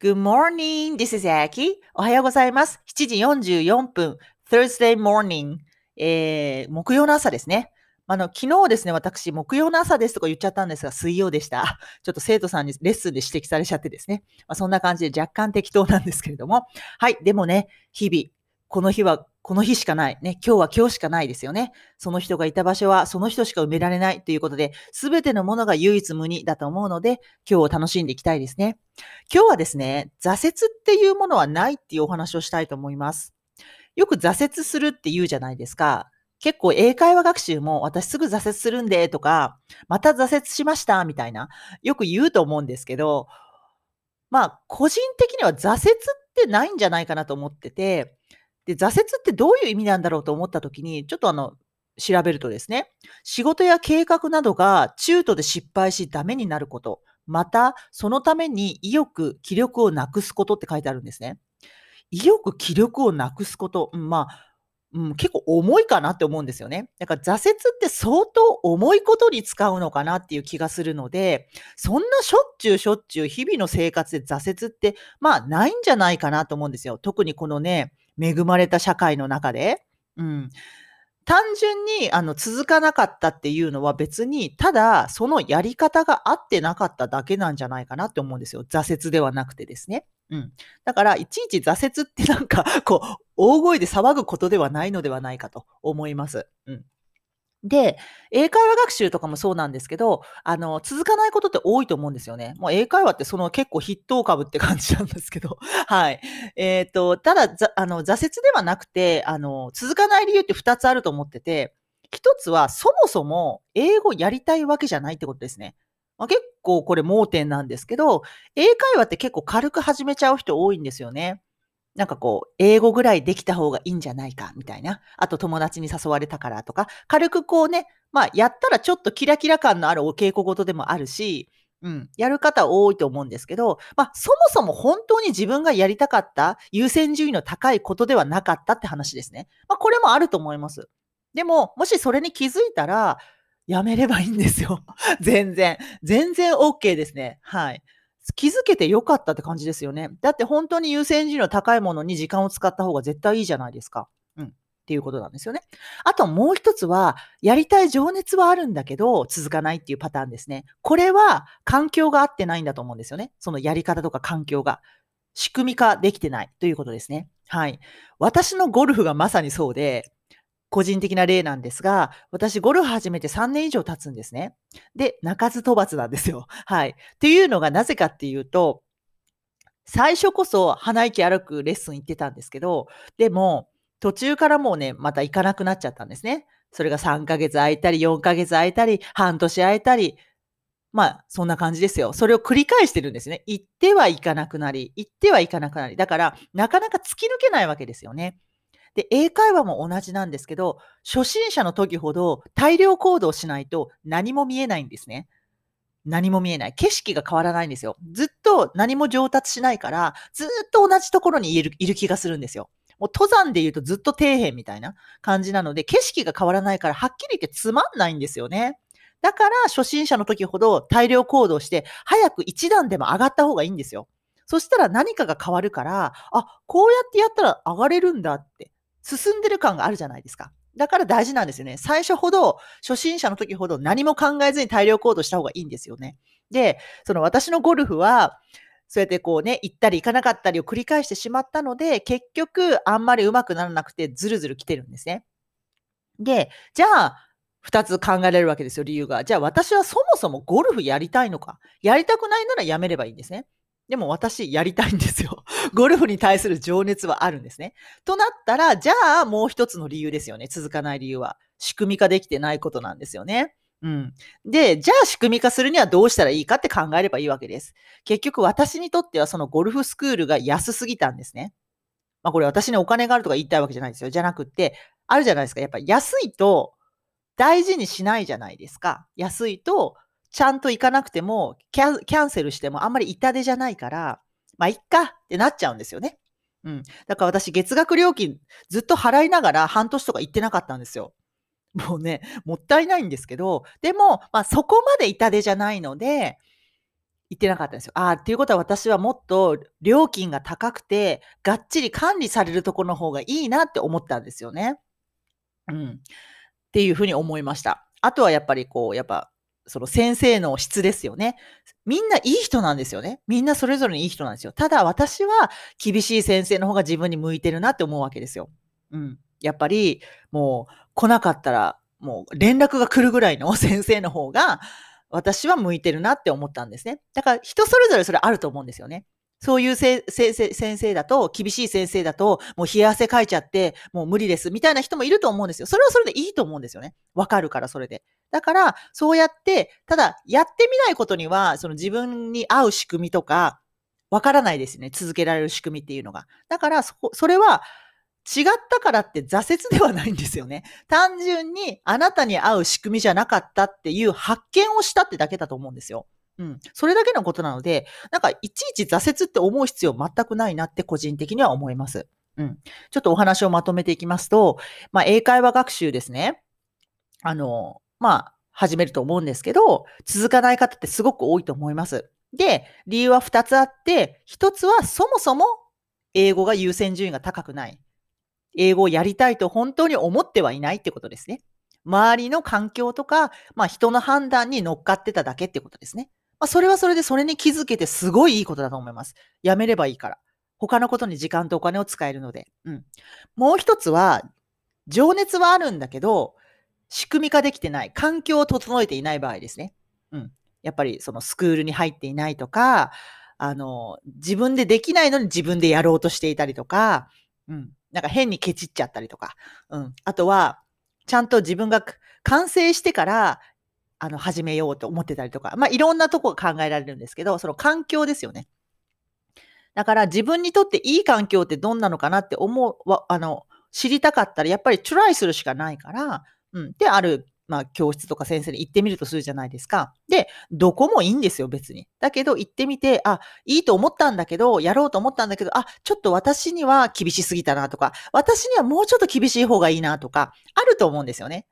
Good morning. This is Aki. おはようございます。7時44分。Thursday morning. えー、木曜の朝ですね。あの、昨日ですね、私、木曜の朝ですとか言っちゃったんですが、水曜でした。ちょっと生徒さんにレッスンで指摘されちゃってですね。まあ、そんな感じで若干適当なんですけれども。はい。でもね、日々、この日はこの日しかない。ね、今日は今日しかないですよね。その人がいた場所はその人しか埋められないということで、すべてのものが唯一無二だと思うので、今日を楽しんでいきたいですね。今日はですね、挫折っていうものはないっていうお話をしたいと思います。よく挫折するって言うじゃないですか。結構英会話学習も私すぐ挫折するんでとか、また挫折しましたみたいな、よく言うと思うんですけど、まあ、個人的には挫折ってないんじゃないかなと思ってて、で、挫折ってどういう意味なんだろうと思った時に、ちょっとあの、調べるとですね、仕事や計画などが中途で失敗しダメになること、また、そのために意欲、気力をなくすことって書いてあるんですね。意欲、気力をなくすこと。うん、まあ、うん、結構重いかなって思うんですよね。だから挫折って相当重いことに使うのかなっていう気がするので、そんなしょっちゅうしょっちゅう日々の生活で挫折って、まあないんじゃないかなと思うんですよ。特にこのね、恵まれた社会の中で。うん。単純にあの続かなかったっていうのは別に、ただそのやり方が合ってなかっただけなんじゃないかなって思うんですよ。挫折ではなくてですね。うん。だから、いちいち挫折ってなんか、こう、大声で騒ぐことではないのではないかと思います。うん。で、英会話学習とかもそうなんですけど、あの、続かないことって多いと思うんですよね。もう英会話ってその結構筆頭株って感じなんですけど、はい。えっ、ー、と、ただ、あの、挫折ではなくて、あの、続かない理由って2つあると思ってて、1つはそもそも英語やりたいわけじゃないってことですね。まあ、結構これ盲点なんですけど、英会話って結構軽く始めちゃう人多いんですよね。なんかこう、英語ぐらいできた方がいいんじゃないか、みたいな。あと友達に誘われたからとか、軽くこうね、まあ、やったらちょっとキラキラ感のあるお稽古事でもあるし、うん、やる方多いと思うんですけど、まあ、そもそも本当に自分がやりたかった優先順位の高いことではなかったって話ですね。まあ、これもあると思います。でも、もしそれに気づいたら、やめればいいんですよ。全然。全然 OK ですね。はい。気づけてよかったって感じですよね。だって本当に優先順位の高いものに時間を使った方が絶対いいじゃないですか。うん。っていうことなんですよね。あともう一つは、やりたい情熱はあるんだけど、続かないっていうパターンですね。これは環境が合ってないんだと思うんですよね。そのやり方とか環境が。仕組み化できてないということですね。はい。私のゴルフがまさにそうで、個人的な例なんですが、私ゴルフ始めて3年以上経つんですね。で、鳴かず飛ばずなんですよ。はい。っていうのがなぜかっていうと、最初こそ鼻息歩くレッスン行ってたんですけど、でも途中からもうね、また行かなくなっちゃったんですね。それが3ヶ月空いたり、4ヶ月空いたり、半年空いたり、まあ、そんな感じですよ。それを繰り返してるんですね。行っては行かなくなり、行っては行かなくなり。だから、なかなか突き抜けないわけですよね。で、英会話も同じなんですけど、初心者の時ほど大量行動しないと何も見えないんですね。何も見えない。景色が変わらないんですよ。ずっと何も上達しないから、ずっと同じところにいるいる気がするんですよ。もう登山で言うとずっと底辺みたいな感じなので、景色が変わらないから、はっきり言ってつまんないんですよね。だから、初心者の時ほど大量行動して、早く一段でも上がった方がいいんですよ。そしたら何かが変わるから、あ、こうやってやったら上がれるんだって。進んでる感があるじゃないですか。だから大事なんですよね。最初ほど、初心者の時ほど何も考えずに大量行動した方がいいんですよね。で、その私のゴルフは、そうやってこうね、行ったり行かなかったりを繰り返してしまったので、結局あんまり上手くならなくてずるずる来てるんですね。で、じゃあ、二つ考えられるわけですよ、理由が。じゃあ私はそもそもゴルフやりたいのか。やりたくないならやめればいいんですね。でも私やりたいんですよ。ゴルフに対する情熱はあるんですね。となったら、じゃあもう一つの理由ですよね。続かない理由は。仕組み化できてないことなんですよね。うん。で、じゃあ仕組み化するにはどうしたらいいかって考えればいいわけです。結局私にとってはそのゴルフスクールが安すぎたんですね。まあこれ私にお金があるとか言いたいわけじゃないですよ。じゃなくて、あるじゃないですか。やっぱ安いと大事にしないじゃないですか。安いとちゃんと行かなくてもキャン、セルしてもあんまり痛手じゃないから、まあ、いっかってなっちゃうんですよね。うん。だから私、月額料金ずっと払いながら半年とか行ってなかったんですよ。もうね、もったいないんですけど、でも、まあ、そこまで痛手じゃないので、言ってなかったんですよ。ああ、っていうことは私はもっと料金が高くて、がっちり管理されるところの方がいいなって思ったんですよね。うん。っていうふうに思いました。あとはやっぱりこう、やっぱ、その先生の質ですよね。みんないい人なんですよね。みんなそれぞれにいい人なんですよ。ただ私は厳しい先生の方が自分に向いてるなって思うわけですよ。うん。やっぱりもう来なかったらもう連絡が来るぐらいの先生の方が私は向いてるなって思ったんですね。だから人それぞれそれあると思うんですよね。そういう先生だと、厳しい先生だと、もう冷や汗かいちゃって、もう無理です、みたいな人もいると思うんですよ。それはそれでいいと思うんですよね。わかるから、それで。だから、そうやって、ただ、やってみないことには、その自分に合う仕組みとか、わからないですね。続けられる仕組みっていうのが。だから、そ、それは、違ったからって挫折ではないんですよね。単純にあなたに合う仕組みじゃなかったっていう発見をしたってだけだと思うんですよ。うん。それだけのことなので、なんかいちいち挫折って思う必要全くないなって個人的には思います。うん。ちょっとお話をまとめていきますと、まあ、英会話学習ですね。あの、まあ、始めると思うんですけど、続かない方ってすごく多いと思います。で、理由は2つあって、1つはそもそも英語が優先順位が高くない。英語をやりたいと本当に思ってはいないってことですね。周りの環境とか、まあ人の判断に乗っかってただけってことですね。まあそれはそれでそれに気づけてすごいいいことだと思います。やめればいいから。他のことに時間とお金を使えるので。うん。もう一つは、情熱はあるんだけど、仕組み化できてない。環境を整えていない場合ですね。うん。やっぱりそのスクールに入っていないとか、あの、自分でできないのに自分でやろうとしていたりとか、うん。なんか変にケチっちゃったりとか、うん。あとは、ちゃんと自分が完成してから、あの、始めようと思ってたりとか、まあ、いろんなとこ考えられるんですけど、その環境ですよね。だから自分にとっていい環境ってどんなのかなって思う、あの、知りたかったらやっぱりトライするしかないから、うん。で、あるまあ、教室とか先生に行ってみるとするじゃないですか。で、どこもいいんですよ、別に。だけど、行ってみて、あ、いいと思ったんだけど、やろうと思ったんだけど、あ、ちょっと私には厳しすぎたなとか、私にはもうちょっと厳しい方がいいなとか、あると思うんですよね。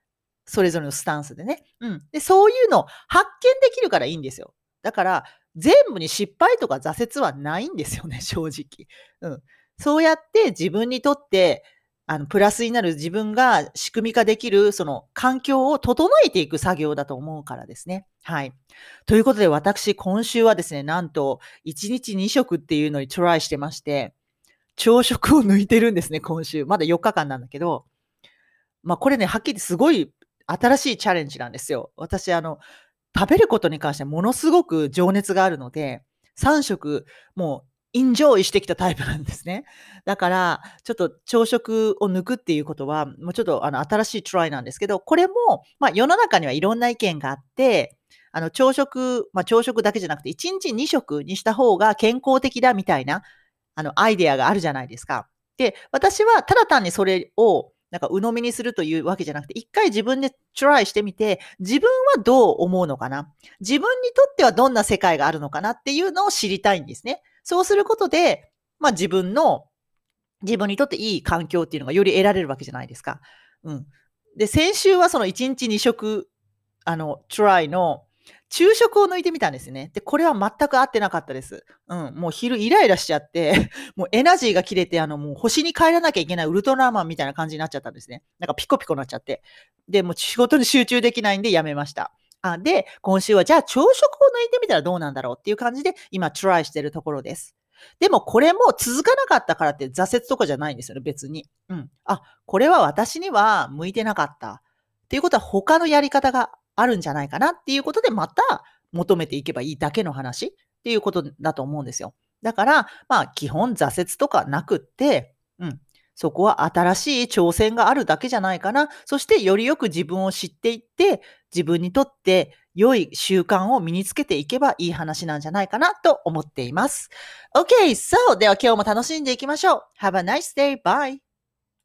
それぞれのスタンスでね。うん。で、そういうの発見できるからいいんですよ。だから、全部に失敗とか挫折はないんですよね、正直。うん。そうやって自分にとって、あの、プラスになる自分が仕組み化できる、その環境を整えていく作業だと思うからですね。はい。ということで、私、今週はですね、なんと、1日2食っていうのにトライしてまして、朝食を抜いてるんですね、今週。まだ4日間なんだけど、まあ、これね、はっきりすごい新しいチャレンジなんですよ。私、あの、食べることに関してものすごく情熱があるので、3食、もうエンジョイしてきたタイプなんですね。だから、ちょっと朝食を抜くっていうことは、もうちょっとあの新しいトライなんですけど、これも、まあ世の中にはいろんな意見があって、あの朝食、まあ朝食だけじゃなくて、1日2食にした方が健康的だみたいな、あのアイデアがあるじゃないですか。で、私はただ単にそれを、なんか鵜呑みにするというわけじゃなくて、一回自分でトライしてみて、自分はどう思うのかな？自分にとってはどんな世界があるのかなっていうのを知りたいんですね。そうすることで、まあ自分の、自分にとっていい環境っていうのがより得られるわけじゃないですか。うん。で、先週はその1日2食、あの、トライの昼食を抜いてみたんですね。で、これは全く合ってなかったです。うん。もう昼イライラしちゃって、もうエナジーが切れて、あの、もう星に帰らなきゃいけないウルトラマンみたいな感じになっちゃったんですね。なんかピコピコなっちゃって。で、もう仕事に集中できないんでやめました。あで、今週はじゃあ朝食を抜いてみたらどうなんだろうっていう感じで今トライしてるところです。でもこれも続かなかったからって挫折とかじゃないんですよね、別に。うん。あ、これは私には向いてなかった。っていうことは他のやり方があるんじゃないかなっていうことでまた求めていけばいいだけの話っていうことだと思うんですよ。だから、まあ基本挫折とかなくって、うん。そこは新しい挑戦があるだけじゃないかな。そしてよりよく自分を知っていって、自分にとって良い習慣を身につけていけばいい話なんじゃないかなと思っています。Okay, so では今日も楽しんでいきましょう。Have a nice day. Bye.